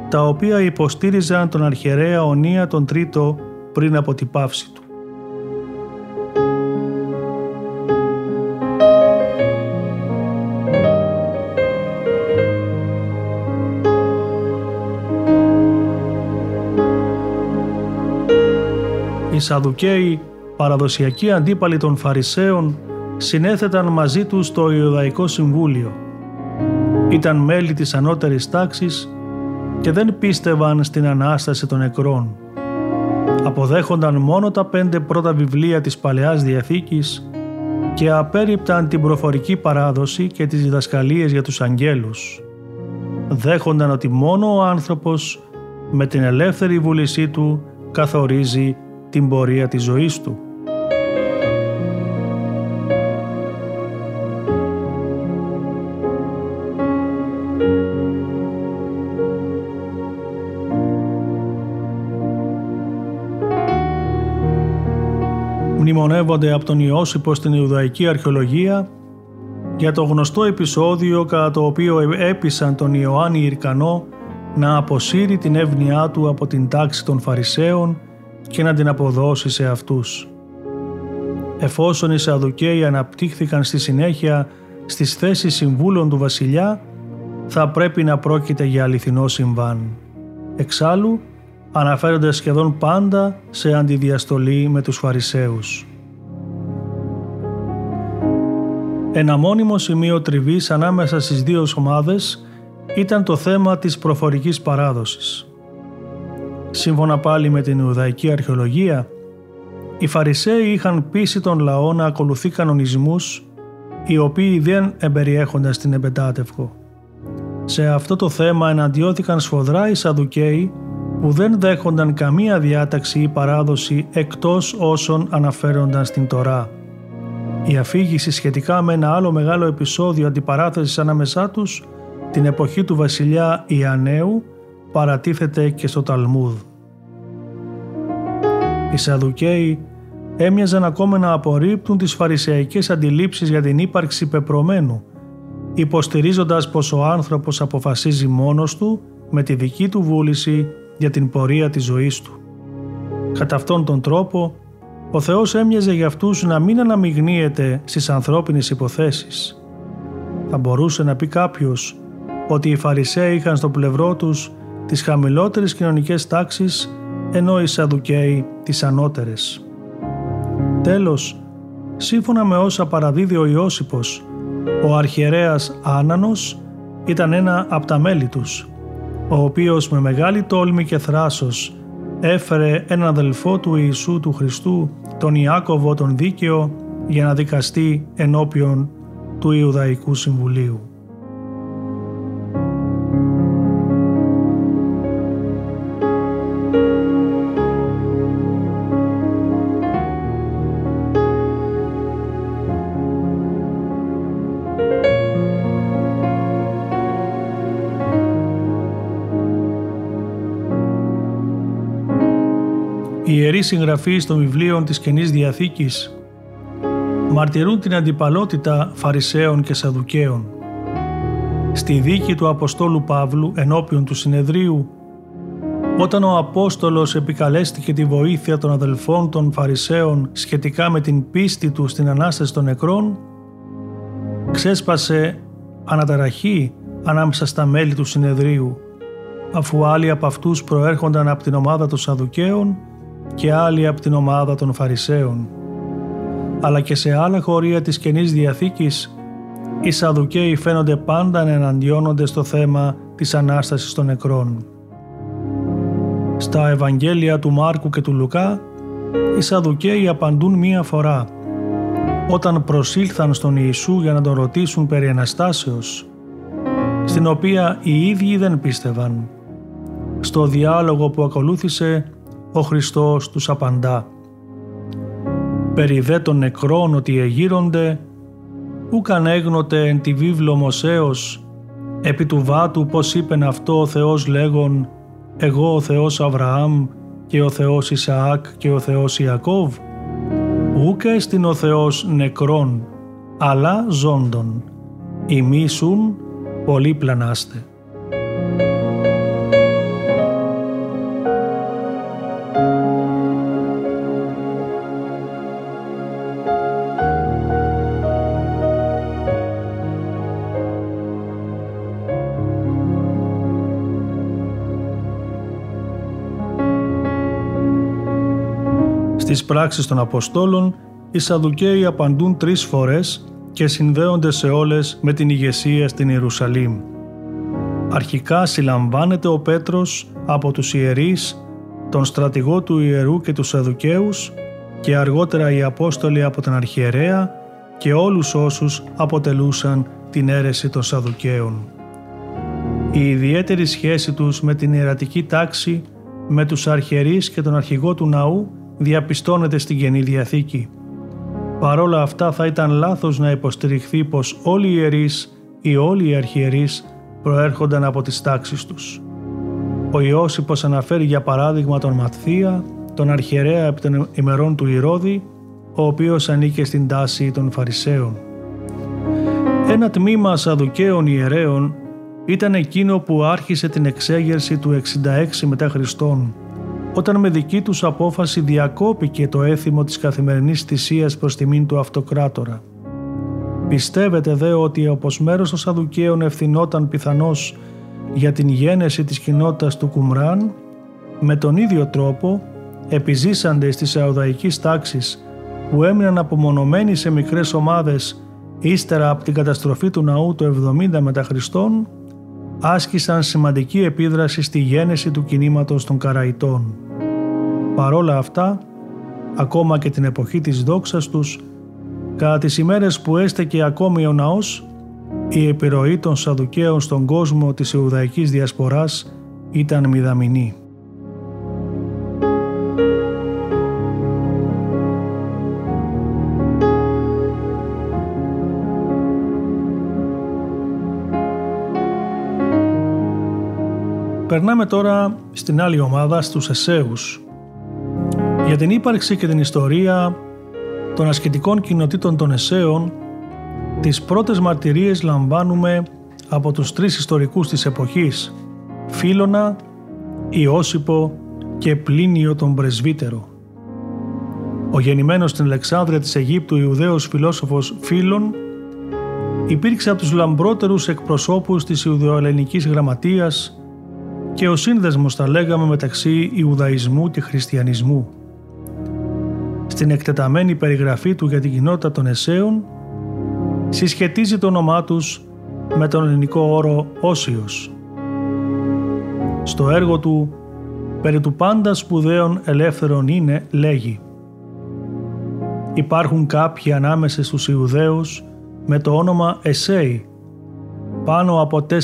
τα οποία υποστήριζαν τον αρχιερέα Ονία τον Τρίτο πριν από την πάυση του. Σαδουκαίοι, παραδοσιακοί αντίπαλοι των Φαρισαίων, συνέθεταν μαζί τους στο Ιουδαϊκό Συμβούλιο. Ήταν μέλη της ανώτερης τάξης και δεν πίστευαν στην Ανάσταση των νεκρών. Αποδέχονταν μόνο τα πέντε πρώτα βιβλία της Παλαιάς Διαθήκης και απέριπταν την προφορική παράδοση και τις διδασκαλίες για τους αγγέλους. Δέχονταν ότι μόνο ο άνθρωπος με την ελεύθερη βούλησή του καθορίζει την πορεία της ζωής του. Μνημονεύονται από τον Ιώσυπο στην Ιουδαϊκή Αρχαιολογία για το γνωστό επεισόδιο κατά το οποίο έπεισαν τον Ιωάννη Ιρκανό να αποσύρει την εύνοιά του από την τάξη των Φαρισαίων και να την αποδώσει σε αυτούς. Εφόσον οι Σαδουκαίοι αναπτύχθηκαν στη συνέχεια στις θέσεις συμβούλων του βασιλιά, θα πρέπει να πρόκειται για αληθινό συμβάν. Εξάλλου, αναφέρονται σχεδόν πάντα σε αντιδιαστολή με τους Φαρισαίους. Ένα μόνιμο σημείο τριβής ανάμεσα στις δύο ομάδες ήταν το θέμα της προφορικής παράδοσης. Σύμφωνα πάλι με την Ιουδαϊκή αρχαιολογία, οι Φαρισαίοι είχαν πείσει τον λαό να ακολουθεί κανονισμούς οι οποίοι δεν εμπεριέχονταν στην εμπετάτευχο. Σε αυτό το θέμα εναντιώθηκαν σφοδρά οι Σαδουκαίοι που δεν δέχονταν καμία διάταξη ή παράδοση εκτός όσων αναφέρονταν στην Τωρά. Η αφήγηση σχετικά με ένα άλλο μεγάλο επεισόδιο αντιπαράθεσης ανάμεσά τους την εποχή του βασιλιά Ιανναίου παρατίθεται και στο Ταλμούδ. Οι Σαδουκαίοι έμοιαζαν ακόμα να απορρίπτουν τις φαρισαϊκές αντιλήψεις για την ύπαρξη πεπρωμένου, υποστηρίζοντας πως ο άνθρωπος αποφασίζει μόνος του με τη δική του βούληση για την πορεία της ζωής του. Κατά αυτόν τον τρόπο, ο Θεός έμοιαζε για αυτούς να μην αναμειγνύεται στις ανθρώπινες υποθέσεις. Θα μπορούσε να πει κάποιος ότι οι Φαρισαίοι είχαν στο πλευρό τους τις χαμηλότερες κοινωνικές τάξεις ενώ οι Σαδουκαίοι τις ανώτερες. Τέλος, Σύμφωνα με όσα παραδίδει ο Ιώσυπος, ο αρχιερέας Άνανος ήταν ένα από τα μέλη τους, ο οποίος με μεγάλη τόλμη και θράσος έφερε έναν αδελφό του Ιησού του Χριστού, τον Ιάκωβο τον Δίκαιο, για να δικαστεί ενώπιον του Ιουδαϊκού Συμβουλίου. Οι ιεροί συγγραφείς των βιβλίων της Καινής Διαθήκης μαρτυρούν την αντιπαλότητα Φαρισαίων και Σαδουκαίων. Στη δίκη του Αποστόλου Παύλου ενώπιον του συνεδρίου, όταν ο Απόστολος επικαλέστηκε τη βοήθεια των αδελφών των Φαρισαίων σχετικά με την πίστη του στην Ανάσταση των νεκρών, ξέσπασε αναταραχή ανάμεσα στα μέλη του συνεδρίου, αφού άλλοι από αυτούς προέρχονταν από την ομάδα των Σαδουκαίων και άλλοι από την ομάδα των Φαρισαίων. Αλλά και σε άλλα χωρία της Καινής Διαθήκης, οι Σαδουκαίοι φαίνονται πάντα να εναντιώνονται στο θέμα της Ανάστασης των νεκρών. Στα Ευαγγέλια του Μάρκου και του Λουκά, οι Σαδουκαίοι απαντούν μία φορά, όταν προσήλθαν στον Ιησού για να τον ρωτήσουν περί Αναστάσεως, στην οποία οι ίδιοι δεν πίστευαν. Στο διάλογο που ακολούθησε, ο Χριστός τους απαντά «Περί δε των νεκρών ότι εγείρονται, ούκ ανέγνωτε εν τη βίβλο Μωσέως, επί του βάτου πως είπεν αυτό ο Θεός λέγον «Εγώ ο Θεός Αβραάμ και ο Θεός Ισαάκ και ο Θεός Ιακώβ» ούκ έστειν ο Θεός νεκρών, αλλά ζώντων, ημίσουν πολύ πλανάστε. Στις πράξεις των Αποστόλων, οι Σαδουκαίοι απαντούν τρεις φορές και συνδέονται σε όλες με την ηγεσία στην Ιερουσαλήμ. Αρχικά συλλαμβάνεται ο Πέτρος από τους ιερείς, τον στρατηγό του ιερού και τους Σαδουκαίους και αργότερα οι Απόστολοι από τον Αρχιερέα και όλους όσους αποτελούσαν την αίρεση των Σαδουκαίων. Η ιδιαίτερη σχέση τους με την ιερατική τάξη, με τους αρχιερείς και τον αρχηγό του ναού διαπιστώνεται στην Καινή Διαθήκη. Παρόλα αυτά θα ήταν λάθος να υποστηριχθεί πως όλοι οι ιερείς ή όλοι οι αρχιερείς προέρχονταν από τις τάξεις τους. Ο Ιώσυπος αναφέρει για παράδειγμα τον Ματθία, τον αρχιερέα επί των ημερών του Ηρώδη, ο οποίος ανήκε στην τάση των Φαρισαίων. Ένα τμήμα Σαδουκαίων ιερέων ήταν εκείνο που άρχισε την εξέγερση του 66 μετά Χριστόν όταν με δική τους απόφαση διακόπηκε το έθιμο της καθημερινής θυσίας προς τιμήν του αυτοκράτορα. Πιστεύετε δε ότι όπως μέρος των Σαδουκαίων ευθυνόταν πιθανώς για την γένεση της κοινότητας του Κουμράν, με τον ίδιο τρόπο επιζήσαντες της αουδαϊκής τάξης που έμειναν απομονωμένοι σε μικρές ομάδες ύστερα από την καταστροφή του ναού το 70 μετά Χριστόν, άσκησαν σημαντική επίδραση στη γένεση του κινήματος των Καραϊτών. Παρόλα αυτά, ακόμα και την εποχή της δόξας τους, κατά τις ημέρες που έστεκε ακόμη ο ναός, η επιρροή των Σαδουκαίων στον κόσμο της Ιουδαϊκής Διασποράς ήταν μηδαμινή. Περνάμε τώρα στην άλλη ομάδα, στους Εσέους. Για την ύπαρξη και την ιστορία των ασκητικών κοινοτήτων των Εσέων, τις πρώτες μαρτυρίες λαμβάνουμε από τους τρεις ιστορικούς της εποχής, Φίλωνα, Ιώσυπο και Πλίνιο τον Πρεσβύτερο. Ο γεννημένος στην Αλεξάνδρεια της Αιγύπτου Ιουδαίος φιλόσοφος Φίλων υπήρξε από τους λαμπρότερους εκπροσώπους της Ιουδοελληνικής Γραμματείας και ο σύνδεσμος θα λέγαμε μεταξύ Ιουδαϊσμού και Χριστιανισμού. Στην εκτεταμένη περιγραφή του για την κοινότητα των Εσέων, συσχετίζει το όνομά τους με τον ελληνικό όρο Όσιος. Στο έργο του «Περί του πάντα σπουδαίων ελεύθερων είναι» λέγει Υπάρχουν κάποιοι ανάμεσα στους Ιουδαίους με το όνομα Εσέι, πάνω από 4.000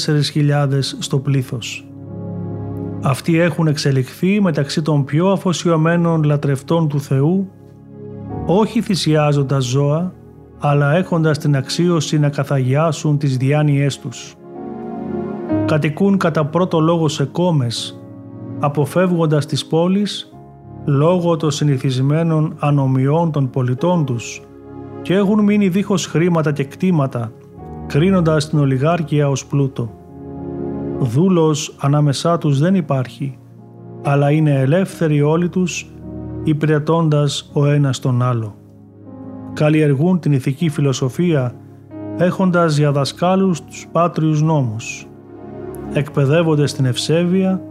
στο πλήθος. Αυτοί έχουν εξελιχθεί μεταξύ των πιο αφοσιωμένων λατρευτών του Θεού, όχι θυσιάζοντας ζώα, αλλά έχοντας την αξίωση να καθαγιάσουν τις διάνοιές τους. Κατοικούν κατά πρώτο λόγο σε κόμες, αποφεύγοντας τις πόλεις λόγω των συνηθισμένων ανομιών των πολιτών τους και έχουν μείνει δίχως χρήματα και κτήματα, κρίνοντας την ολιγάρκεια ως πλούτο. Δούλος ανάμεσά τους δεν υπάρχει, αλλά είναι ελεύθεροι όλοι τους, υπηρετώντας ο ένας τον άλλο. Καλλιεργούν την ηθική φιλοσοφία, έχοντας για δασκάλους τους πάτριους νόμους. Εκπαιδεύονται στην ευσέβεια,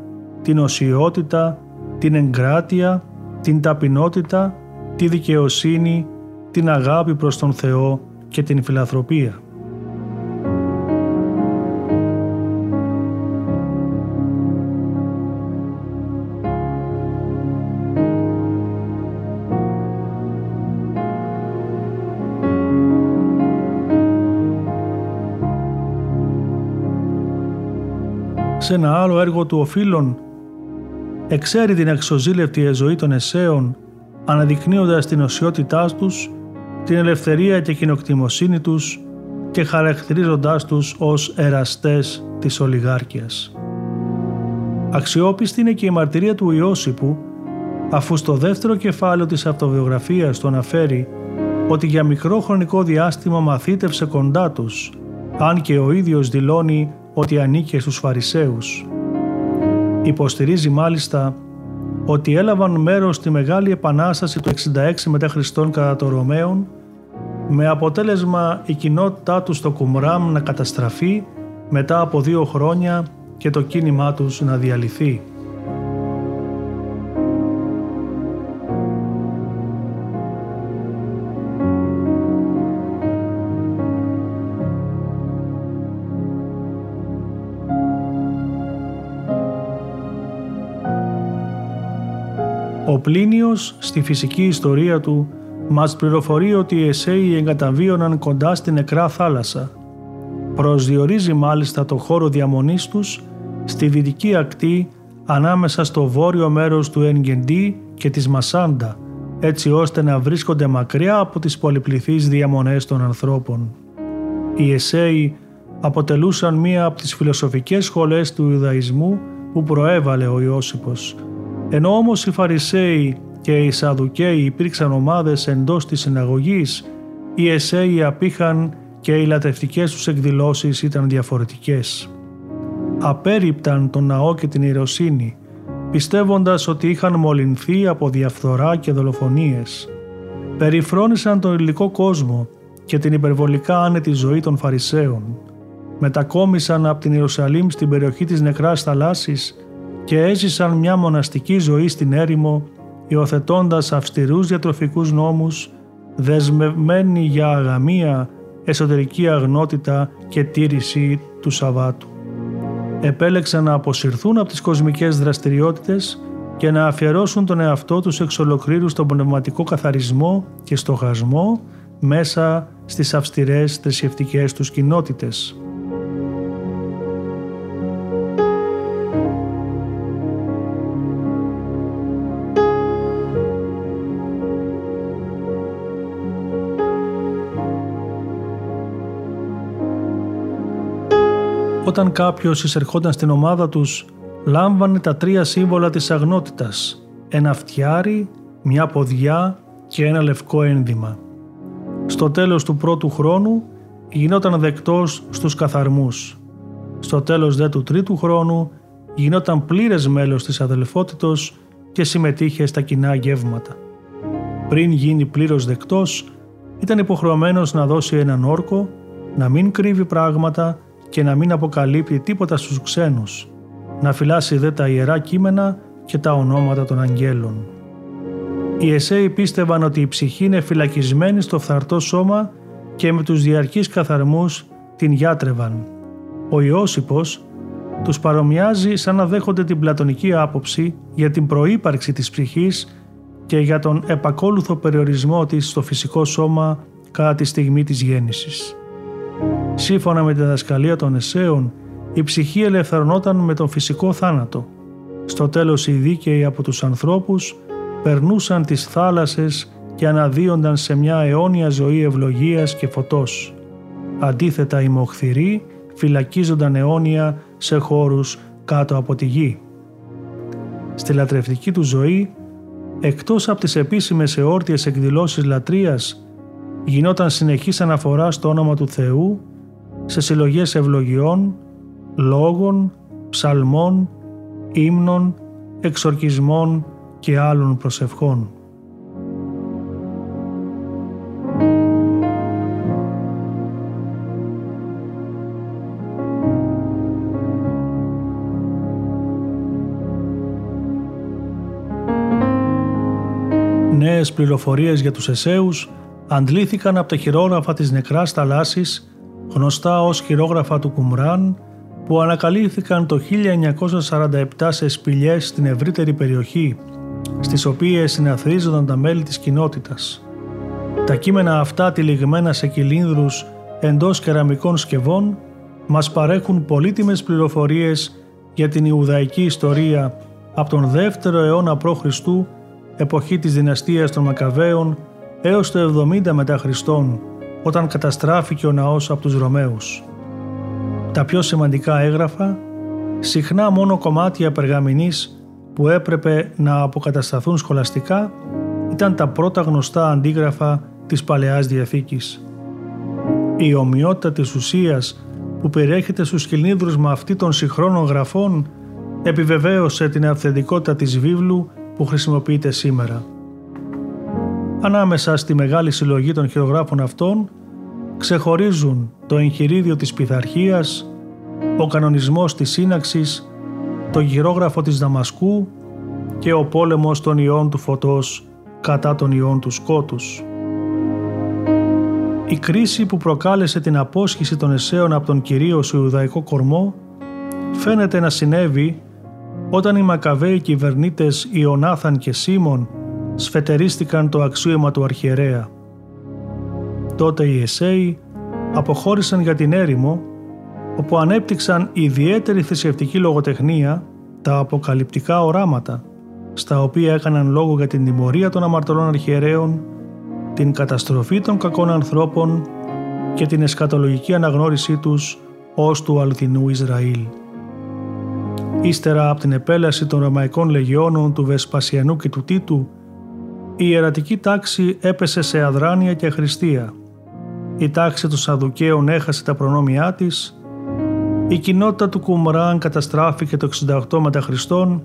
την οσιότητα, την εγκράτεια, την ταπεινότητα, τη δικαιοσύνη, την αγάπη προς τον Θεό και την φιλανθρωπία. Σε ένα άλλο έργο του οφείλων εξέρει την εξωζήλευτη ζωή των Εσέων αναδεικνύοντας την οσιότητά τους, την ελευθερία και κοινοκτημοσύνη τους και χαρακτηρίζοντάς τους ως εραστές της ολιγάρκειας. Αξιόπιστη είναι και η μαρτυρία του Ιώσιπου, αφού στο δεύτερο κεφάλαιο της αυτοβιογραφίας του αναφέρει ότι για μικρό χρονικό διάστημα μαθήτευσε κοντά τους, αν και ο ίδιος δηλώνει ότι ανήκε στους Φαρισαίους. Υποστηρίζει μάλιστα ότι έλαβαν μέρος στη Μεγάλη Επανάσταση του 66 μετά Χριστόν κατά το Ρωμαίων με αποτέλεσμα η κοινότητά τους στο Κουμράμ να καταστραφεί μετά από δύο χρόνια και το κίνημά τους να διαλυθεί. Ο Πλίνιος στη φυσική ιστορία του μας πληροφορεί ότι οι Εσέοι εγκαταβίωναν κοντά στην νεκρά θάλασσα. Προσδιορίζει μάλιστα το χώρο διαμονής τους στη δυτική ακτή ανάμεσα στο βόρειο μέρος του Ενγκεντή και της Μασάντα, έτσι ώστε να βρίσκονται μακριά από τις πολυπληθείς διαμονές των ανθρώπων. Οι Εσέοι αποτελούσαν μία από τις φιλοσοφικές σχολές του Ιουδαϊσμού που προέβαλε ο Ιώσυπος – ενώ όμως οι Φαρισαίοι και οι Σαδουκαίοι υπήρξαν ομάδες εντός της συναγωγής, οι Εσέοι απήχαν και οι λατευτικές τους εκδηλώσεις ήταν διαφορετικές. Απέριπταν τον ναό και την ιεροσύνη, πιστεύοντας ότι είχαν μολυνθεί από διαφθορά και δολοφονίες. Περιφρόνησαν τον υλικό κόσμο και την υπερβολικά άνετη ζωή των Φαρισαίων. Μετακόμισαν από την Ιερουσαλήμ στην περιοχή της Νεκράς Θαλάσσης και έζησαν μια μοναστική ζωή στην έρημο υιοθετώντας αυστηρούς διατροφικούς νόμους, δεσμευμένοι για αγαμία, εσωτερική αγνότητα και τήρηση του Σαββάτου. Επέλεξαν να αποσυρθούν από τις κοσμικές δραστηριότητες και να αφιερώσουν τον εαυτό τους εξ ολοκλήρου στον πνευματικό καθαρισμό και στοχασμό μέσα στις αυστηρές θρησκευτικές τους κοινότητες. Όταν κάποιος εισερχόταν στην ομάδα τους, λάμβανε τα τρία σύμβολα της αγνότητας, ένα φτιάρι, μια ποδιά και ένα λευκό ένδυμα. Στο τέλος του πρώτου χρόνου γινόταν δεκτός στους καθαρμούς. Στο τέλος δε του τρίτου χρόνου γινόταν πλήρες μέλος της αδελφότητος και συμμετείχε στα κοινά γεύματα. Πριν γίνει πλήρως δεκτός, ήταν υποχρεωμένος να δώσει έναν όρκο, να μην κρύβει πράγματα και να μην αποκαλύπτει τίποτα στους ξένους, να φυλάσει δε τα ιερά κείμενα και τα ονόματα των αγγέλων. Οι Εσέοι πίστευαν ότι η ψυχή είναι φυλακισμένη στο φθαρτό σώμα και με τους διαρκείς καθαρμούς την γιάτρευαν. Ο Ιώσυπος τους παρομοιάζει σαν να δέχονται την πλατωνική άποψη για την προύπαρξη της ψυχής και για τον επακόλουθο περιορισμό της στο φυσικό σώμα κατά τη στιγμή της γέννησης. Σύμφωνα με τη διδασκαλία των Εσέων, η ψυχή ελευθερωνόταν με τον φυσικό θάνατο. Στο τέλος οι δίκαιοι από τους ανθρώπους περνούσαν τις θάλασσες και αναδύονταν σε μια αιώνια ζωή ευλογίας και φωτός. Αντίθετα οι μοχθηροί φυλακίζονταν αιώνια σε χώρους κάτω από τη γη. Στη λατρευτική του ζωή, εκτός από τις επίσημες εόρτιες εκδηλώσεις λατρείας, γινόταν συνεχής αναφορά στο όνομα του Θεού σε συλλογές ευλογιών, λόγων, ψαλμών, ύμνων, εξορκισμών και άλλων προσευχών. Νέες πληροφορίες για τους Εσέους αντλήθηκαν από τα χειρόγραφα της νεκράς θαλάσσης, γνωστά ως χειρόγραφα του Κουμράν, που ανακαλύφθηκαν το 1947 σε σπηλιές στην ευρύτερη περιοχή, στις οποίες συναθρίζονταν τα μέλη της κοινότητας. Τα κείμενα αυτά τυλιγμένα σε κυλίνδρους εντός κεραμικών σκευών μας παρέχουν πολύτιμες πληροφορίες για την Ιουδαϊκή ιστορία από τον 2ο αιώνα π.Χ. εποχή της δυναστείας των Μακαβαίων έως το 70 μετά Χριστόν, όταν καταστράφηκε ο ναός από τους Ρωμαίους. Τα πιο σημαντικά έγγραφα, συχνά μόνο κομμάτια περγαμηνής που έπρεπε να αποκατασταθούν σχολαστικά, ήταν τα πρώτα γνωστά αντίγραφα της Παλαιάς Διαθήκης. Η ομοιότητα της ουσίας που περιέχεται στους κυλνίδρους με αυτή των συγχρόνων γραφών επιβεβαίωσε την αυθεντικότητα της βίβλου που χρησιμοποιείται σήμερα. Ανάμεσα στη μεγάλη συλλογή των χειρογράφων αυτών ξεχωρίζουν το εγχειρίδιο της πειθαρχίας, ο κανονισμός της σύναξης, το γυρόγραφο της Δαμασκού και ο πόλεμος των ιών του φωτός κατά των ιών του σκότους. Η κρίση που προκάλεσε την απόσχηση των Εσέων από τον κυρίως Ιουδαϊκό κορμό φαίνεται να συνέβη όταν οι Μακαβαίοι κυβερνήτες Ιωνάθαν και Σίμων σφετερίστηκαν το αξίωμα του αρχιερέα. Τότε οι Εσέοι αποχώρησαν για την έρημο όπου ανέπτυξαν ιδιαίτερη θρησκευτική λογοτεχνία τα αποκαλυπτικά οράματα στα οποία έκαναν λόγο για την τιμωρία των αμαρτωλών αρχιερέων, την καταστροφή των κακών ανθρώπων και την εσκατολογική αναγνώρισή τους ως του αληθινού Ισραήλ. Ύστερα από την επέλαση των Ρωμαϊκών Λεγιώνων του Βεσπασιανού και του Τίτου η ιερατική τάξη έπεσε σε αδράνεια και αχρηστία. Η τάξη των Σαδουκαίων έχασε τα προνόμια της, η κοινότητα του Κουμράν καταστράφηκε το 68 μετά Χριστόν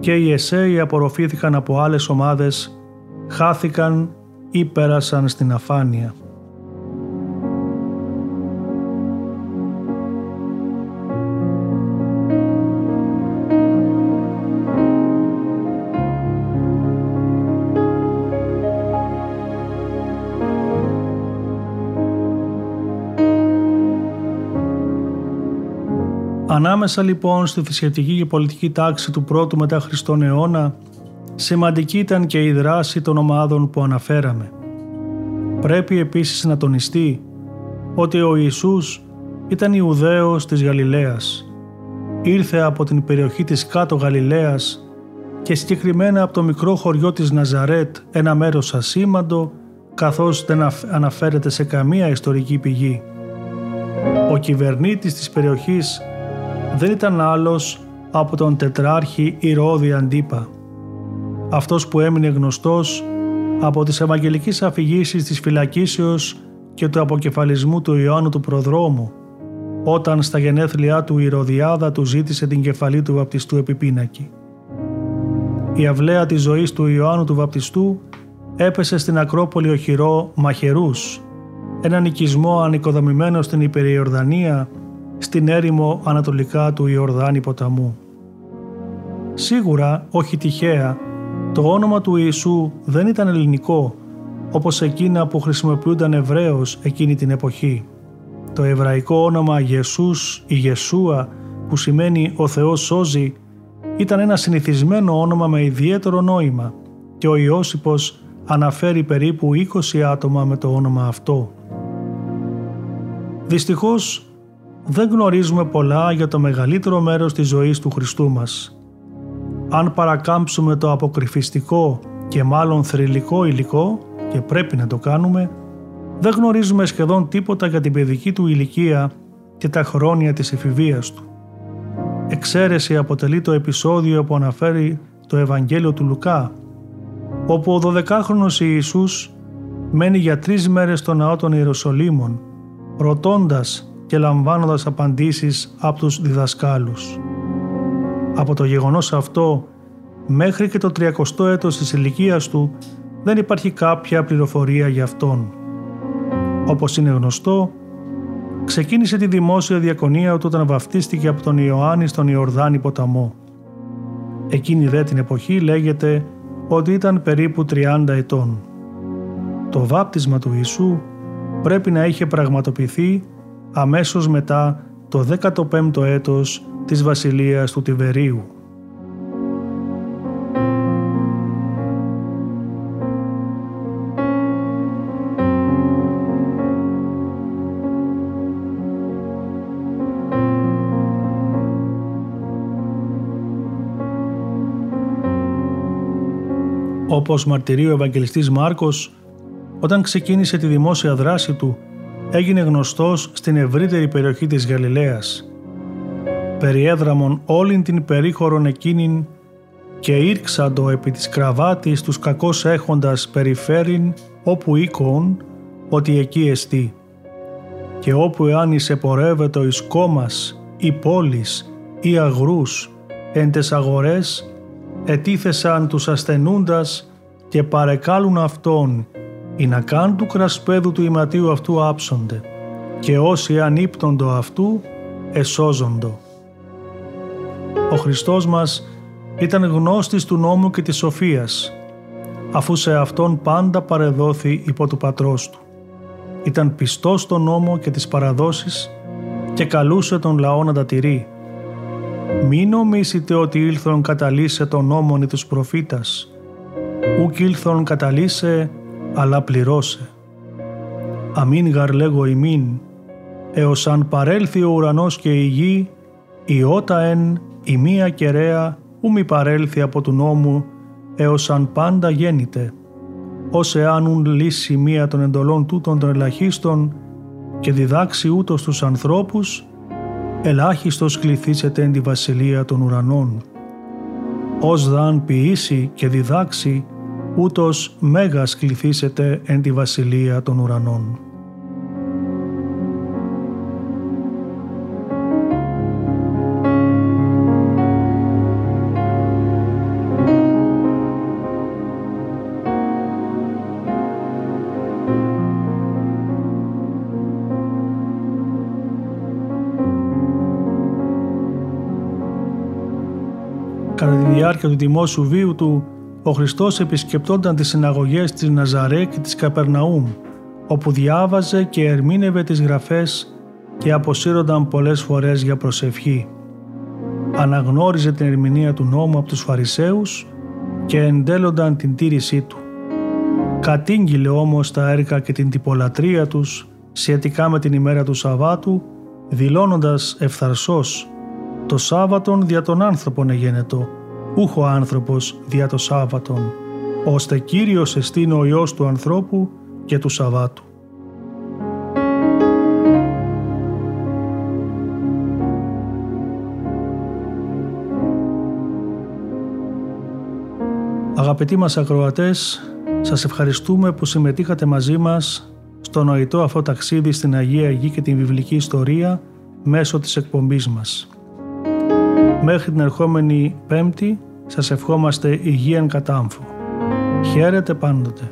και οι Εσέοι απορροφήθηκαν από άλλες ομάδες, χάθηκαν ή πέρασαν στην αφάνεια. Ανάμεσα λοιπόν στη θρησκευτική και πολιτική τάξη του πρώτου μετά Χριστόν αιώνα, σημαντική ήταν και η δράση των ομάδων που αναφέραμε. Πρέπει επίσης να τονιστεί ότι ο Ιησούς ήταν Ιουδαίος της Γαλιλαίας. Ήρθε από την περιοχή της κάτω Γαλιλαίας και συγκεκριμένα από το μικρό χωριό της Ναζαρέτ, ένα μέρος ασήμαντο, καθώς δεν αναφέρεται σε καμία ιστορική πηγή. Ο κυβερνήτης της περιοχής δεν ήταν άλλος από τον τετράρχη Ηρώδη Αντίπα. Αυτός που έμεινε γνωστός από τις Ευαγγελικές αφηγήσεις της φυλακίσεως και του αποκεφαλισμού του Ιωάννου του Προδρόμου, όταν στα γενέθλιά του η Ηρωδιάδα του ζήτησε την κεφαλή του βαπτιστού επιπίνακη. Η αυλαία της ζωής του Ιωάννου του βαπτιστού έπεσε στην Ακρόπολη οχυρό Μαχερούς, έναν οικισμό ανοικοδομημένο στην Υπεριορδανία στην έρημο ανατολικά του Ιορδάνη ποταμού. Σίγουρα, όχι τυχαία, Το όνομα του Ιησού δεν ήταν ελληνικό, όπως εκείνα που χρησιμοποιούνταν Εβραίος εκείνη την εποχή. Το εβραϊκό όνομα Ιεσούς ή Ιεσούα, που σημαίνει «Ο Θεός σώζει», ήταν ένα συνηθισμένο όνομα με ιδιαίτερο νόημα και ο Ιώσυπος αναφέρει περίπου 20 άτομα με το όνομα αυτό. Δυστυχώς δεν γνωρίζουμε πολλά για το μεγαλύτερο μέρος της ζωής του Χριστού μας. Αν παρακάμψουμε το αποκρυφιστικό και μάλλον θρηλυκό υλικό και πρέπει να το κάνουμε, δεν γνωρίζουμε σχεδόν τίποτα για την παιδική του ηλικία και τα χρόνια της εφηβείας του. Εξαίρεση αποτελεί το επεισόδιο που αναφέρει το Ευαγγέλιο του Λουκά, όπου ο 12χρονος Ιησούς μένει για τρεις μέρες στο ναό των Ιεροσολύμων, ρωτώντας και λαμβάνοντας απαντήσεις από τους διδασκάλους. Από το γεγονός αυτό, μέχρι και το 30ο έτος της ηλικίας του, δεν υπάρχει κάποια πληροφορία για αυτόν. Όπως είναι γνωστό, ξεκίνησε τη δημόσια διακονία του όταν βαφτίστηκε από τον Ιωάννη στον Ιορδάνη ποταμό. Εκείνη δε την εποχή λέγεται ότι ήταν περίπου 30 ετών. Το βάπτισμα του Ιησού πρέπει να είχε πραγματοποιηθεί αμέσως μετά το 15ο έτος της βασιλείας του Τιβερίου. Όπως μαρτυρεί ο Ευαγγελιστής Μάρκος, όταν ξεκίνησε τη δημόσια δράση του, έγινε γνωστός στην ευρύτερη περιοχή της Γαλιλαίας. Περιέδραμον όλην την περίχωρον εκείνην και ήρξαντο επί της κραβάτης τους κακός έχοντας περιφέρειν όπου οίκον ότι εκεί εστί. Και όπου εάν εισεπορεύεται εις κόμμας ή πόλης ή αγρούς εν τες αγορές ετίθεσαν τους ασθενούντας και παρεκάλουν αυτόν ή να κάνουν του κρασπέδου του ηματίου αυτού άψονται και όσοι ανύπτοντο αυτού εσώζοντο. Ο Χριστός μας ήταν γνώστης του νόμου και της σοφίας, αφού σε Αυτόν πάντα παρεδόθη υπό του Πατρός Του. Ήταν πιστός στον νόμο και τις παραδόσεις και καλούσε τον λαό να τα τηρεί, μη νομίσετε ότι ήλθον καταλύσε τον νόμον ή τους προφήτας. Ουκ ήλθον καταλύσε, αλλά πληρώσε. Αμήν γαρ λέγω ημίν, έως αν παρέλθει ο ουρανός και η γη, η ότα εν, η μία κεραία, ου μη παρέλθει από του νόμου, έως αν πάντα γέννηται. Ως εάν ουν λύσει μία των εντολών τούτων των ελαχίστων και διδάξει ούτως τους ανθρώπους, ελάχιστος κληθήσετε εν τη βασιλεία των ουρανών. Ως δαν ποιήσει και διδάξει, ούτως μέγας κληθήσετε εν τη βασιλεία των ουρανών. Κατά τη διάρκεια του δημόσιου βίου του, ο Χριστός επισκεπτόταν τις συναγωγές της Ναζαρέ και της Καπερναούμ, όπου διάβαζε και ερμήνευε τις γραφές και αποσύρονταν πολλές φορές για προσευχή. Αναγνώριζε την ερμηνεία του νόμου από τους Φαρισαίους και εντέλονταν την τήρησή του. Κατήγγειλε όμως τα έργα και την τυπολατρεία τους σχετικά με την ημέρα του Σαββάτου, δηλώνοντας ευθαρσός το Σάββατον δια των άνθρωπον εγένετο, ούχο άνθρωπος δια το Σάββατον, ώστε Κύριος εστίν ο Υιός του ανθρώπου και του Σαββάτου. Αγαπητοί μας ακροατές, σας ευχαριστούμε που συμμετείχατε μαζί μας στο νοητό αυτό ταξίδι στην Αγία Γη και την βιβλική ιστορία μέσω της εκπομπής μας. Μέχρι την ερχόμενη Πέμπτη σας ευχόμαστε υγείαν κατάμφο. Χαίρετε πάντοτε.